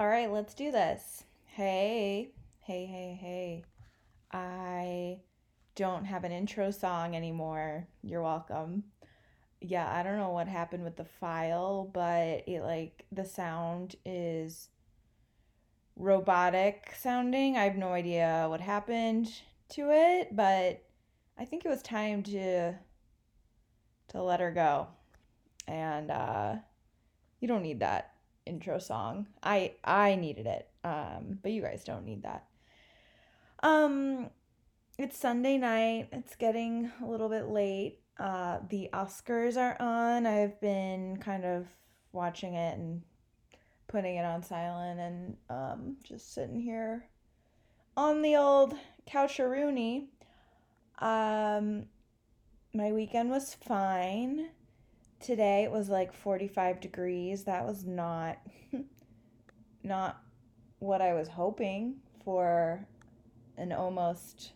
All right, let's do this. Hey, hey, hey, hey. I don't have an intro song anymore. You're welcome. Yeah, I don't know what happened with the file, but it like the sound is robotic sounding. I have no idea what happened to it, but I think it was time to to let her go. And uh you don't need that intro song. I I needed it. Um, but you guys don't need that. Um, it's Sunday night. It's getting a little bit late. Uh, the Oscars are on. I've been kind of watching it and putting it on silent and um, just sitting here on the old couch Rooney. Um, my weekend was fine. Today it was like 45 degrees. That was not not what I was hoping for an almost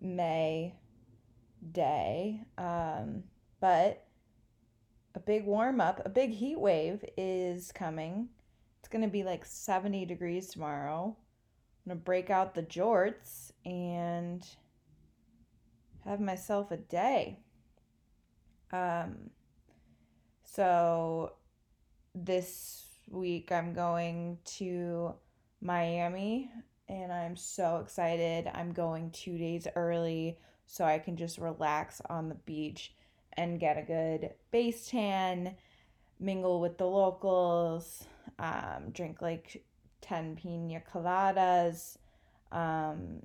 May day. Um, but a big warm up, a big heat wave is coming. It's going to be like 70 degrees tomorrow. I'm going to break out the jorts and have myself a day. Um, so this week I'm going to Miami and I'm so excited. I'm going two days early so I can just relax on the beach and get a good base tan, mingle with the locals, um, drink like 10 pina coladas. Um,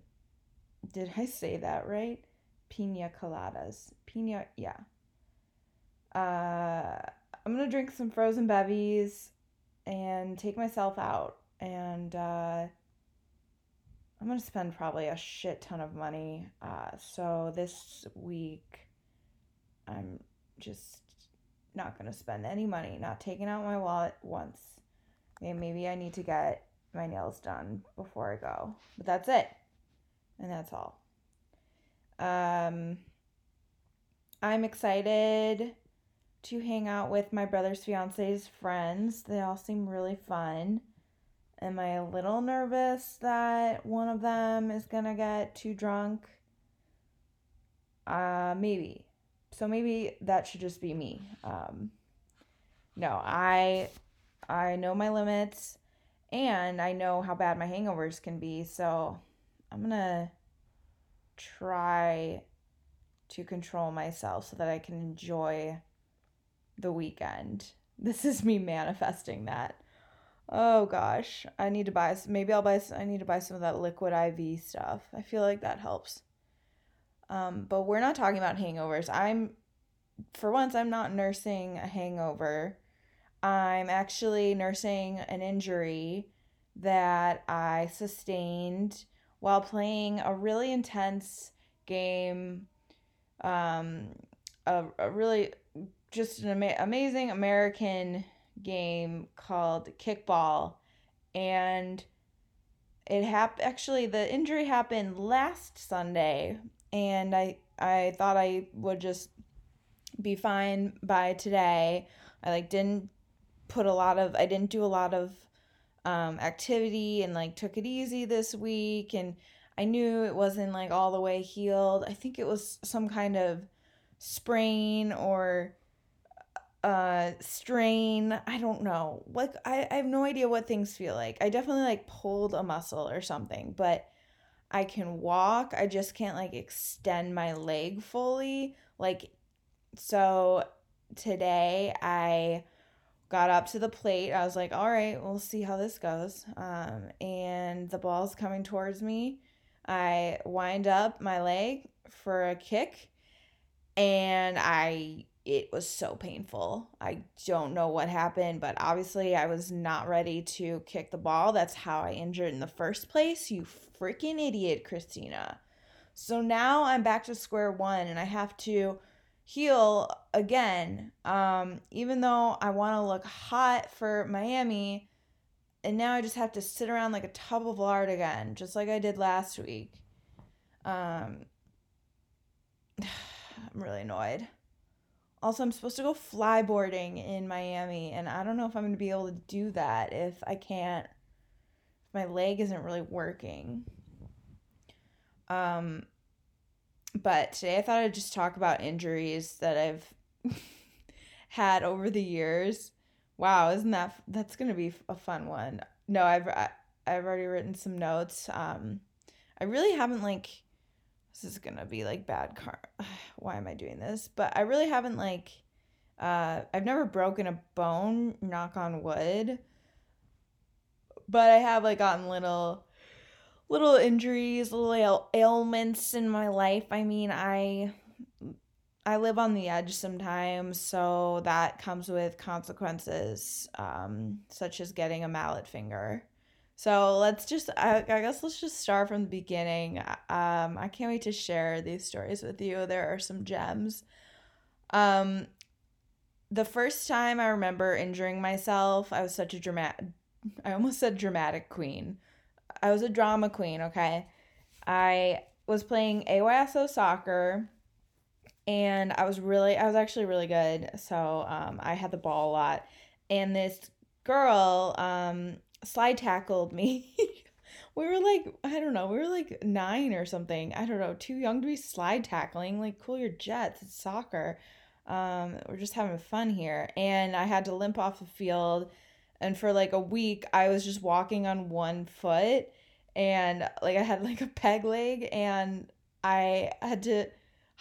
did I say that right? Pina coladas. Pina, yeah. Uh, I'm gonna drink some frozen bevies and take myself out. And uh, I'm gonna spend probably a shit ton of money. Uh, so this week, I'm just not gonna spend any money. Not taking out my wallet once. And maybe I need to get my nails done before I go. But that's it. And that's all. Um, I'm excited to hang out with my brother's fiance's friends. They all seem really fun. Am I a little nervous that one of them is gonna get too drunk? Uh, maybe. So maybe that should just be me. Um, no, I I know my limits and I know how bad my hangovers can be, so I'm gonna try to control myself so that I can enjoy the weekend. This is me manifesting that. Oh gosh, I need to buy. Maybe I'll buy. I need to buy some of that liquid IV stuff. I feel like that helps. Um, but we're not talking about hangovers. I'm, for once, I'm not nursing a hangover. I'm actually nursing an injury that I sustained while playing a really intense game. Um, a, a really just an ama- amazing American game called Kickball, and it happened. Actually, the injury happened last Sunday, and I I thought I would just be fine by today. I like didn't put a lot of I didn't do a lot of um, activity and like took it easy this week and I knew it wasn't like all the way healed. I think it was some kind of sprain or uh strain. I don't know. Like I, I have no idea what things feel like. I definitely like pulled a muscle or something but i can walk. I just can't like extend my leg fully. Like so today i got up to the plate. I was like all right we'll see how this goes. Um, and the ball's coming towards me. I wind up my leg for a kick and i it was so painful. I don't know what happened, but obviously I was not ready to kick the ball. That's how I injured in the first place. You freaking idiot, Christina. So now I'm back to square one and I have to heal again. Um, even though I want to look hot for Miami, and now I just have to sit around like a tub of lard again, just like I did last week. Um, I'm really annoyed. Also, I'm supposed to go flyboarding in Miami, and I don't know if I'm going to be able to do that if I can't if my leg isn't really working. Um, but today I thought I'd just talk about injuries that I've had over the years. Wow, isn't that that's gonna be a fun one? No, I've I've already written some notes. Um, I really haven't like this is gonna be like bad car. Why am I doing this? But I really haven't like uh, I've never broken a bone. Knock on wood. But I have like gotten little little injuries, little ail- ailments in my life. I mean, I I live on the edge sometimes, so that comes with consequences, um, such as getting a mallet finger. So let's just, I, I, guess let's just start from the beginning. Um, I can't wait to share these stories with you. There are some gems. Um, the first time I remember injuring myself, I was such a dramatic, I almost said dramatic queen. I was a drama queen, okay? I was playing AYSO soccer and I was really, I was actually really good. So um, I had the ball a lot. And this girl um, slide tackled me. we were like, I don't know, we were like nine or something. I don't know, too young to be slide tackling. Like, cool your jets, it's soccer. Um, we're just having fun here. And I had to limp off the field and for like a week i was just walking on one foot and like i had like a peg leg and i had to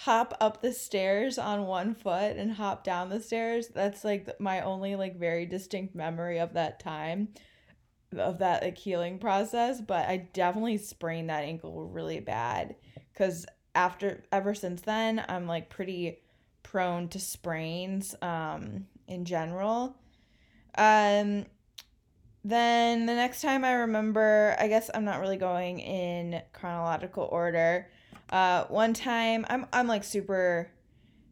hop up the stairs on one foot and hop down the stairs that's like my only like very distinct memory of that time of that like healing process but i definitely sprained that ankle really bad because after ever since then i'm like pretty prone to sprains um in general um, then the next time I remember, I guess I'm not really going in chronological order. Uh, one time I'm I'm like super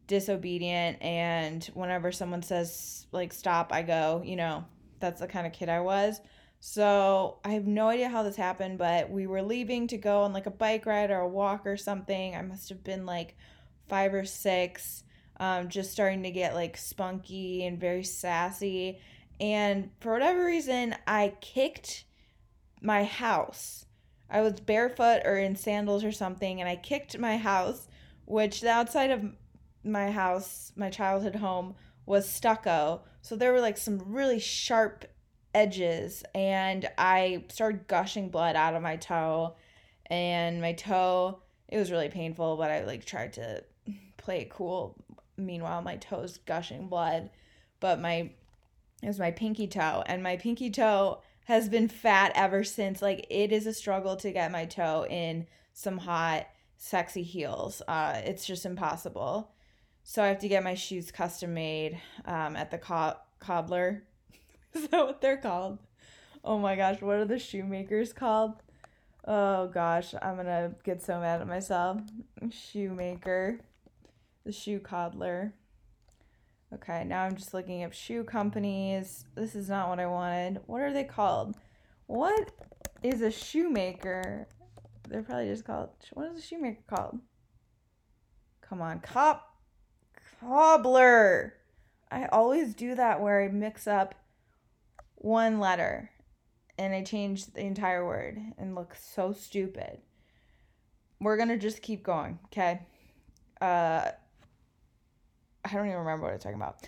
disobedient, and whenever someone says like stop, I go. You know, that's the kind of kid I was. So I have no idea how this happened, but we were leaving to go on like a bike ride or a walk or something. I must have been like five or six, um, just starting to get like spunky and very sassy and for whatever reason, I kicked my house. I was barefoot or in sandals or something, and I kicked my house, which the outside of my house, my childhood home, was stucco. So there were like some really sharp edges, and I started gushing blood out of my toe. And my toe, it was really painful, but I like tried to play it cool. Meanwhile, my toe's gushing blood. But my it was my pinky toe and my pinky toe has been fat ever since like it is a struggle to get my toe in some hot sexy heels uh it's just impossible so i have to get my shoes custom made um at the co- cobbler is that what they're called oh my gosh what are the shoemakers called oh gosh i'm gonna get so mad at myself shoemaker the shoe cobbler Okay, now I'm just looking up shoe companies. This is not what I wanted. What are they called? What is a shoemaker? They're probably just called. What is a shoemaker called? Come on, cop, cobbler. I always do that where I mix up one letter and I change the entire word and look so stupid. We're gonna just keep going, okay? Uh, I don't even remember what I was talking about.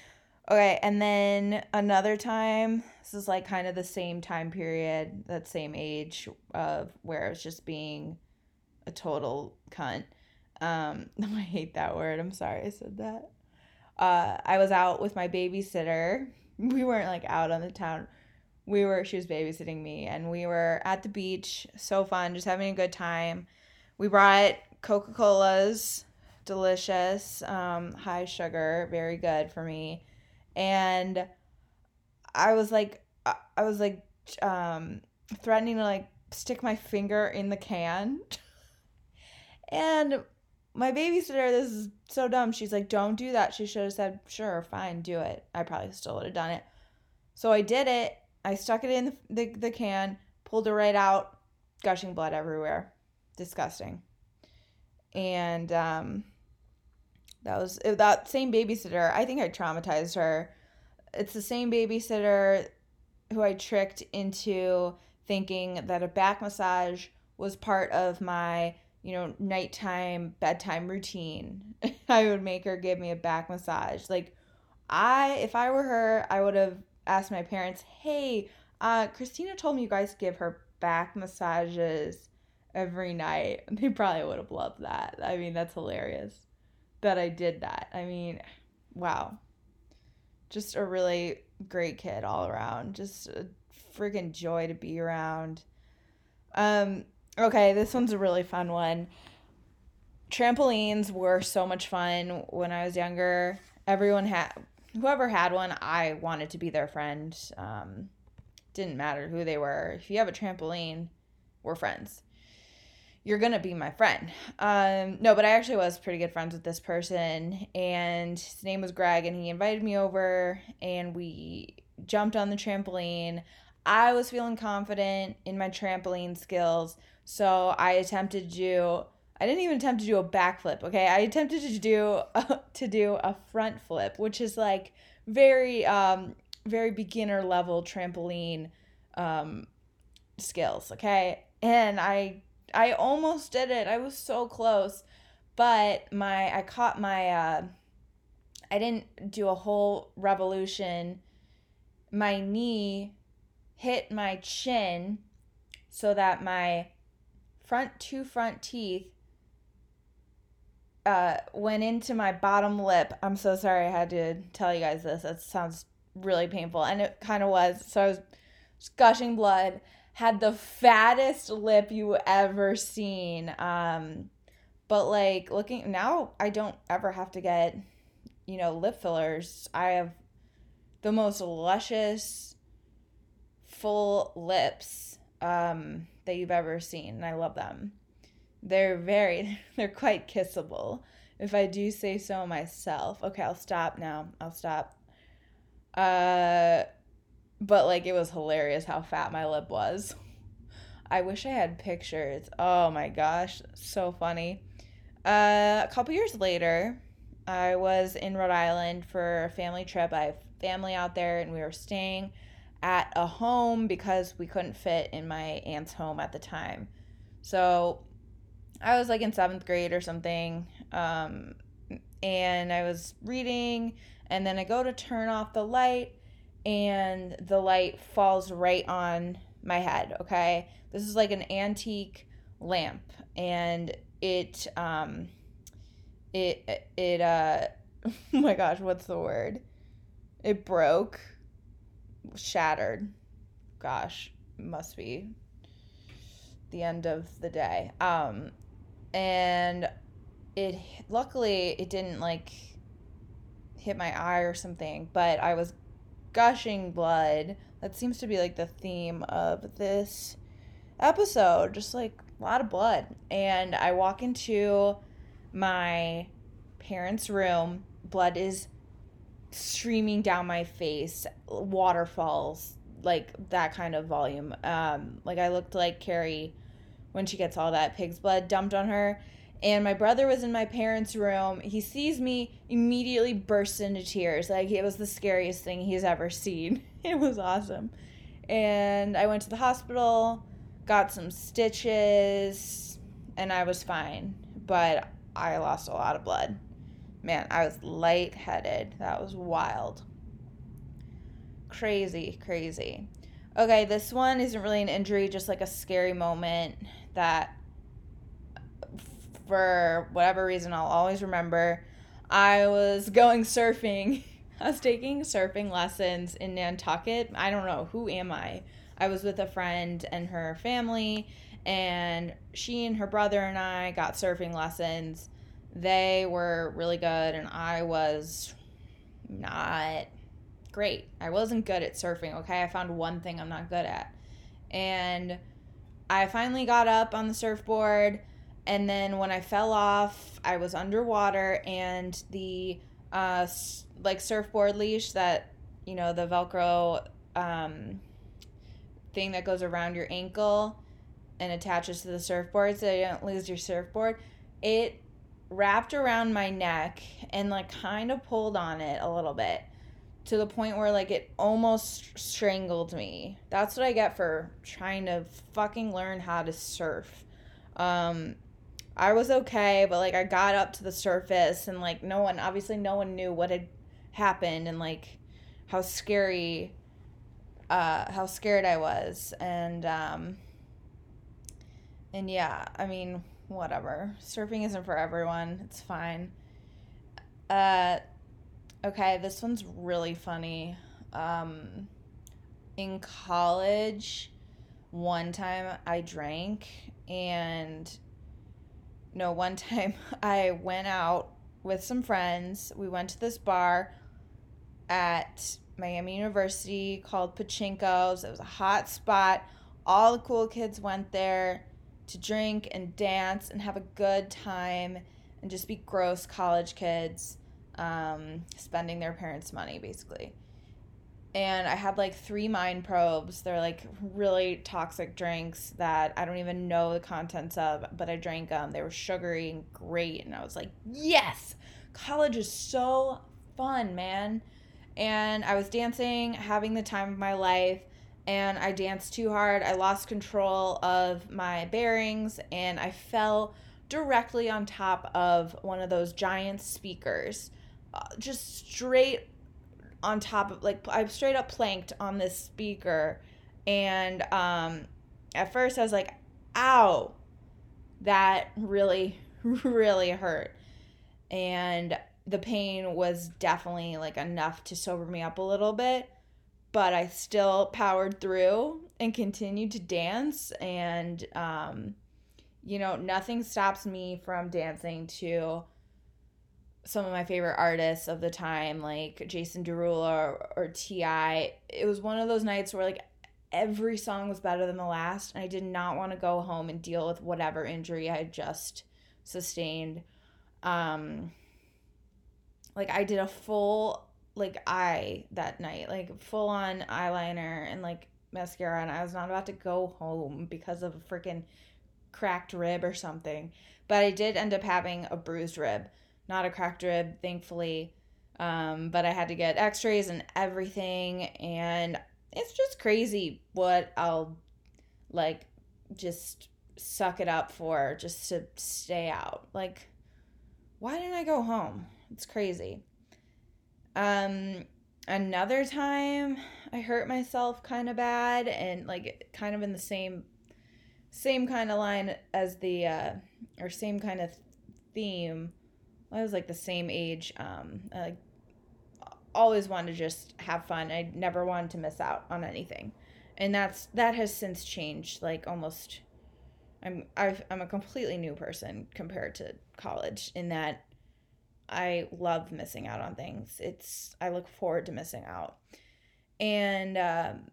Okay, and then another time, this is like kind of the same time period, that same age of where I was just being a total cunt. Um, I hate that word. I'm sorry I said that. Uh, I was out with my babysitter. We weren't like out on the town. We were, she was babysitting me, and we were at the beach. So fun, just having a good time. We brought Coca Cola's delicious, um, high sugar, very good for me. And I was like, I was like, um, threatening to like stick my finger in the can. and my babysitter, this is so dumb. She's like, don't do that. She should have said, sure, fine, do it. I probably still would have done it. So I did it. I stuck it in the, the, the can, pulled it right out, gushing blood everywhere. Disgusting. And, um, that was that same babysitter. I think I traumatized her. It's the same babysitter who I tricked into thinking that a back massage was part of my, you know, nighttime bedtime routine. I would make her give me a back massage. Like I if I were her, I would have asked my parents, "Hey, uh Christina told me you guys give her back massages every night." They probably would have loved that. I mean, that's hilarious that I did that. I mean, wow. Just a really great kid all around. Just a freaking joy to be around. Um, okay, this one's a really fun one. Trampolines were so much fun when I was younger. Everyone had, whoever had one, I wanted to be their friend. Um, didn't matter who they were. If you have a trampoline, we're friends. You're gonna be my friend. Um, no, but I actually was pretty good friends with this person, and his name was Greg, and he invited me over, and we jumped on the trampoline. I was feeling confident in my trampoline skills, so I attempted to. I didn't even attempt to do a backflip. Okay, I attempted to do a, to do a front flip, which is like very um very beginner level trampoline um skills. Okay, and I I almost did it. I was so close, but my I caught my. uh I didn't do a whole revolution. My knee hit my chin so that my front two front teeth uh, went into my bottom lip. I'm so sorry I had to tell you guys this. That sounds really painful. And it kind of was. So I was gushing blood. Had the fattest lip you ever seen. Um, but like looking now, I don't ever have to get, you know, lip fillers. I have the most luscious full lips um, that you've ever seen, and I love them. They're very, they're quite kissable, if I do say so myself. Okay, I'll stop now. I'll stop. Uh, but like it was hilarious how fat my lip was. I wish I had pictures. Oh my gosh, so funny. Uh, a couple years later, I was in Rhode Island for a family trip. I have family out there, and we were staying at a home because we couldn't fit in my aunt's home at the time. So I was like in seventh grade or something, um, and I was reading, and then I go to turn off the light, and the light falls right on my head. Okay, this is like an antique lamp, and it um, it it uh, oh my gosh, what's the word? It broke shattered. Gosh, must be the end of the day. Um, and it luckily it didn't like hit my eye or something, but I was gushing blood. That seems to be like the theme of this episode, just like a lot of blood. And I walk into my parents' room. Blood is streaming down my face, waterfalls, like that kind of volume. Um, like I looked like Carrie when she gets all that pig's blood dumped on her. And my brother was in my parents' room. He sees me, immediately bursts into tears. Like it was the scariest thing he's ever seen. It was awesome. And I went to the hospital, got some stitches, and I was fine. But I lost a lot of blood man, I was lightheaded. That was wild. Crazy, crazy. Okay, this one isn't really an injury, just like a scary moment that for whatever reason I'll always remember. I was going surfing. I was taking surfing lessons in Nantucket. I don't know, who am I? I was with a friend and her family, and she and her brother and I got surfing lessons they were really good, and I was not great. I wasn't good at surfing, okay? I found one thing I'm not good at. And I finally got up on the surfboard, and then when I fell off, I was underwater, and the uh, like surfboard leash that, you know, the Velcro um, thing that goes around your ankle and attaches to the surfboard so you don't lose your surfboard, it wrapped around my neck and like kind of pulled on it a little bit to the point where like it almost strangled me. That's what I get for trying to fucking learn how to surf. Um I was okay, but like I got up to the surface and like no one obviously no one knew what had happened and like how scary uh how scared I was and um and yeah, I mean, whatever. Surfing isn't for everyone. It's fine. Uh okay, this one's really funny. Um in college, one time I drank and no, one time I went out with some friends. We went to this bar at Miami University called Pachinko's. It was a hot spot. All the cool kids went there to drink and dance and have a good time and just be gross college kids um, spending their parents' money, basically and I had like three mind probes. They're like really toxic drinks that I don't even know the contents of, but I drank them. They were sugary and great, and I was like, yes, college is so fun, man. And I was dancing, having the time of my life, and I danced too hard. I lost control of my bearings, and I fell directly on top of one of those giant speakers, just straight on top of like I straight up planked on this speaker. And um at first I was like ow that really really hurt. And the pain was definitely like enough to sober me up a little bit but I still powered through and continued to dance. And um you know nothing stops me from dancing to some of my favorite artists of the time, like Jason Derulo or, or T.I. It was one of those nights where like every song was better than the last, and I did not want to go home and deal with whatever injury I had just sustained. Um, like I did a full like eye that night, like full on eyeliner and like mascara, and I was not about to go home because of a freaking cracked rib or something. But I did end up having a bruised rib not a cracked rib, thankfully. Um, but I had to get x rays and everything. And it's just crazy what I'll like just suck it up for just to stay out. Like, why didn't I go home? It's crazy. Um, another time I hurt myself kind of bad and like kind of in the same same kind of line as the uh or same kind of theme I was like the same age. Um, I always wanted to just have fun. I never wanted to miss out on anything, and that's that has since changed. Like almost, I'm I've, I'm a completely new person compared to college in that I love missing out on things. It's I look forward to missing out, and um,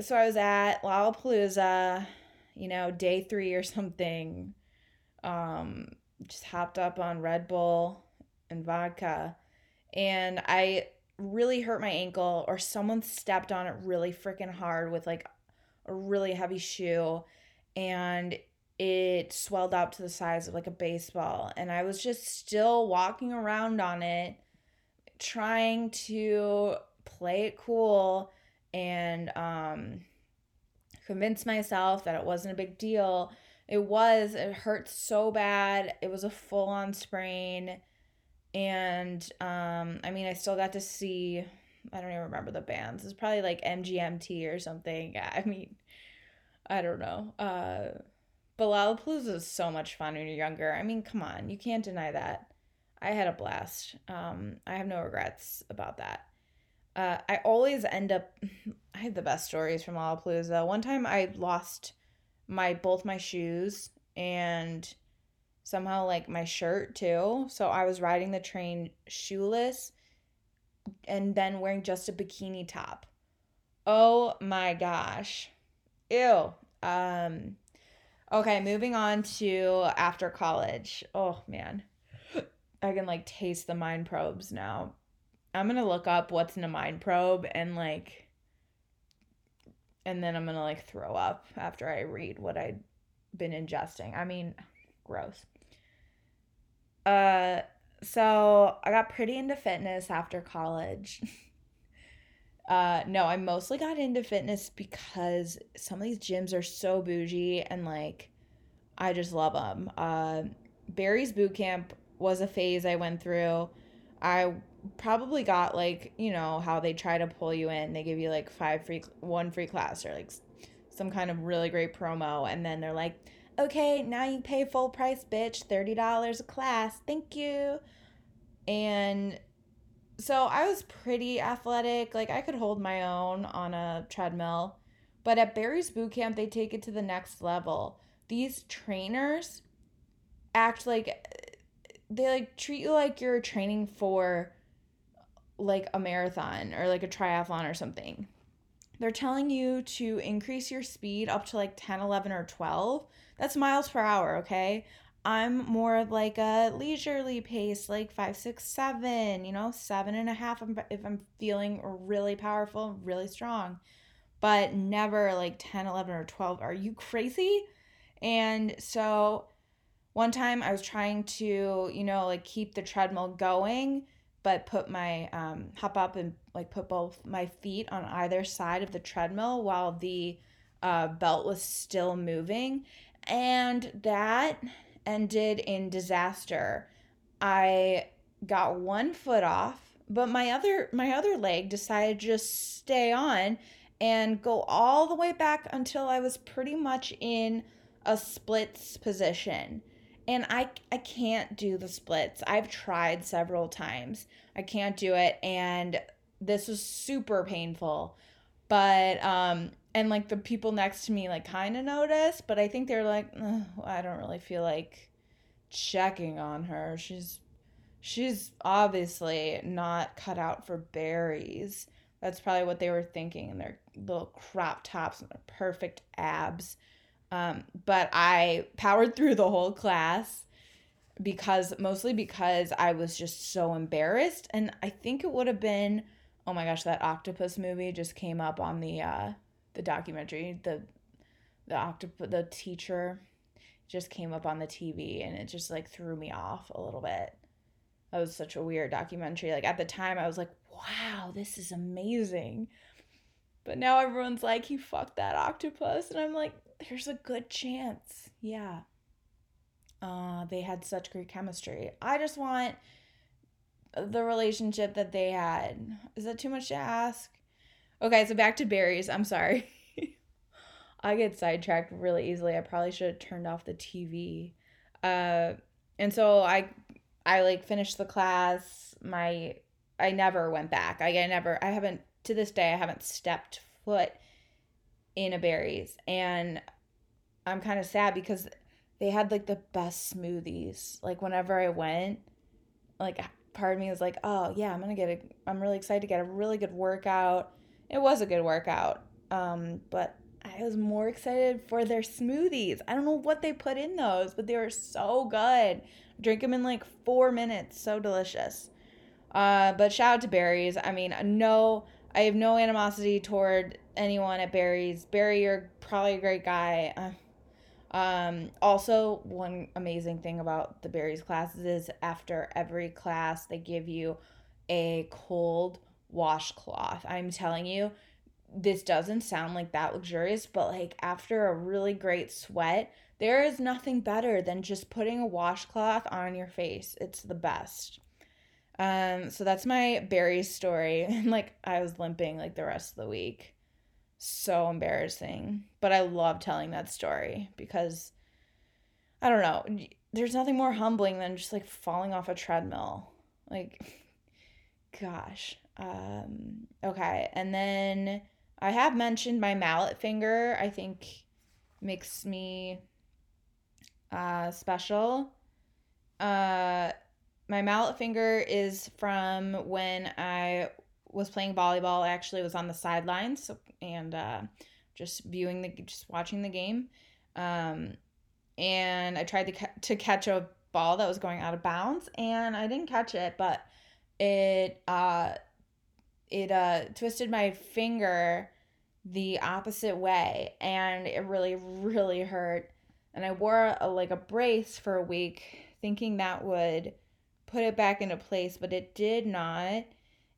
so I was at Lollapalooza, you know, day three or something. Um, just hopped up on Red Bull and vodka. And I really hurt my ankle or someone stepped on it really freaking hard with like a really heavy shoe and it swelled out to the size of like a baseball. And I was just still walking around on it trying to play it cool and um convince myself that it wasn't a big deal it was, it hurt so bad. It was a full on sprain. And um, I mean, I still got to see, I don't even remember the bands. It's probably like MGMT or something. I mean, I don't know. Uh, but Lollapalooza is so much fun when you're younger. I mean, come on, you can't deny that. I had a blast. Um, I have no regrets about that. Uh, I always end up. I have the best stories from Lollapalooza. One time I lost my both my shoes and somehow like my shirt too. So I was riding the train shoeless and then wearing just a bikini top. Oh my gosh. Ew. Um okay, moving on to after college. Oh man. I can like taste the mind probes now. I'm going to look up what's in a mind probe and like and then I'm gonna like throw up after I read what I'd been ingesting. I mean, gross. Uh, so I got pretty into fitness after college. Uh, no, I mostly got into fitness because some of these gyms are so bougie and like I just love them. Uh, Barry's boot camp was a phase I went through. I probably got like you know how they try to pull you in. They give you like five free, one free class or like some kind of really great promo, and then they're like, okay, now you pay full price, bitch, thirty dollars a class. Thank you. And so I was pretty athletic. Like I could hold my own on a treadmill. But at Barry's boot camp, they take it to the next level. These trainers act like they like treat you like you're training for like a marathon or like a triathlon or something. They're telling you to increase your speed up to like 10, 11, or 12. That's miles per hour, okay? I'm more of like a leisurely pace, like five, six, seven, you know, seven and a half if I'm feeling really powerful, really strong, but never like 10, 11, or 12. Are you crazy? And so one time I was trying to, you know, like keep the treadmill going, but put my, um, hop up and like put both my feet on either side of the treadmill while the uh, belt was still moving. And that ended in disaster. I got one foot off, but my other my other leg decided to just stay on and go all the way back until I was pretty much in a splits position. And I I can't do the splits. I've tried several times. I can't do it and this was super painful. But um and like the people next to me like kind of noticed but i think they're like i don't really feel like checking on her she's she's obviously not cut out for Barry's. that's probably what they were thinking in their little crop tops and their perfect abs um, but i powered through the whole class because mostly because i was just so embarrassed and i think it would have been oh my gosh that octopus movie just came up on the uh the documentary, the the octop the teacher just came up on the TV and it just like threw me off a little bit. That was such a weird documentary. Like at the time I was like, "Wow, this is amazing." But now everyone's like, "He fucked that octopus." And I'm like, "There's a good chance." Yeah. Uh they had such great chemistry. I just want the relationship that they had. Is that too much to ask? Okay, so back to Barry's. I'm sorry. I get sidetracked really easily. I probably should have turned off the TV. Uh, and so I, I like finished the class. My, I never went back. I, I never. I haven't to this day. I haven't stepped foot in a Barry's, and I'm kind of sad because they had like the best smoothies. Like whenever I went, like part of me was like, oh yeah, I'm gonna get a. I'm really excited to get a really good workout it was a good workout. Um, but I was more excited for their smoothies. I don't know what they put in those, but they were so good. Drink them in like four minutes. So delicious. Uh, but shout out to Barry's. I mean, no, I have no animosity toward anyone at Barry's. Barry, you're probably a great guy. Uh, um, also, one amazing thing about the Barry's classes is after every class, they give you a cold washcloth. I'm telling you, this doesn't sound like that luxurious, but like after a really great sweat, there is nothing better than just putting a washcloth on your face. It's the best. Um, so that's my Barry's story. Like I was limping like the rest of the week. So embarrassing. But I love telling that story because I don't know. There's nothing more humbling than just like falling off a treadmill. Like gosh. Um, okay, and then I have mentioned my mallet finger. I think makes me uh, special. Uh, my mallet finger is from when I was playing volleyball. Actually was on the sidelines and uh, just viewing the, just watching the game. Um, and I tried to ca- to catch a ball that was going out of bounds, and I didn't catch it, but it uh it uh twisted my finger the opposite way and it really really hurt and i wore a, like a brace for a week thinking that would put it back into place but it did not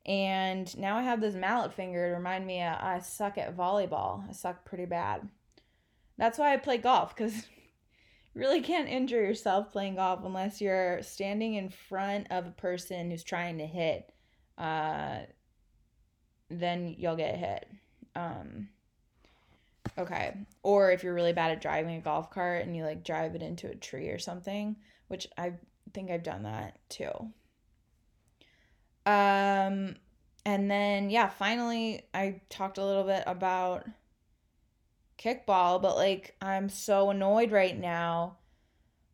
And now I have this mallet finger to remind me uh, I suck at volleyball. I suck pretty bad. That's why I play golf because you really can't injure yourself playing golf unless you're standing in front of a person who's trying to hit. Uh, then you'll get hit. Um, okay. Or if you're really bad at driving a golf cart and you like drive it into a tree or something, which I think I've done that too. Um, and then, yeah, finally, I talked a little bit about kickball, but like, I'm so annoyed right now.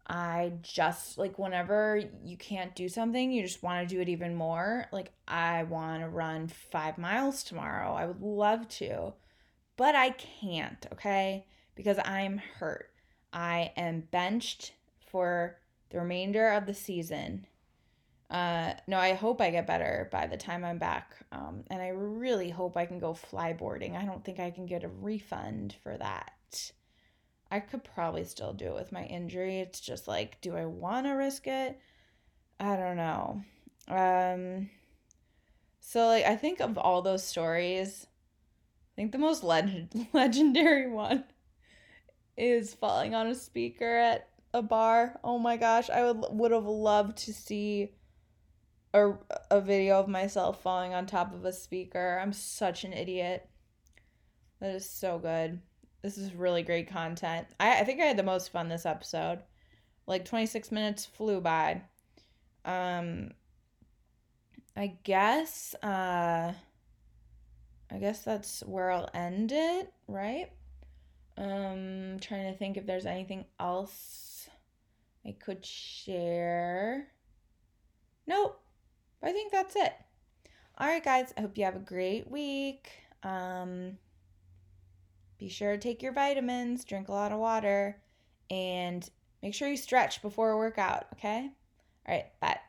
I just like whenever you can't do something, you just want to do it even more. Like, I want to run five miles tomorrow. I would love to, but I can't, okay? Because I'm hurt. I am benched for the remainder of the season uh, no, I hope I get better by the time I'm back. Um, and I really hope I can go flyboarding. I don't think I can get a refund for that. I could probably still do it with my injury. It's just like, do I want to risk it? I don't know. Um, so like, I think of all those stories, I think the most leg- legendary one is falling on a speaker at a bar. Oh my gosh, I would would have loved to see a, a video of myself falling on top of a speaker. I'm such an idiot. That is so good. This is really great content. I, I think I had the most fun this episode. Like 26 minutes flew by. Um I guess uh I guess that's where I'll end it, right? Um trying to think if there's anything else I could share. Nope. I think that's it. All right, guys. I hope you have a great week. Um, be sure to take your vitamins, drink a lot of water, and make sure you stretch before a workout, okay? All right, bye.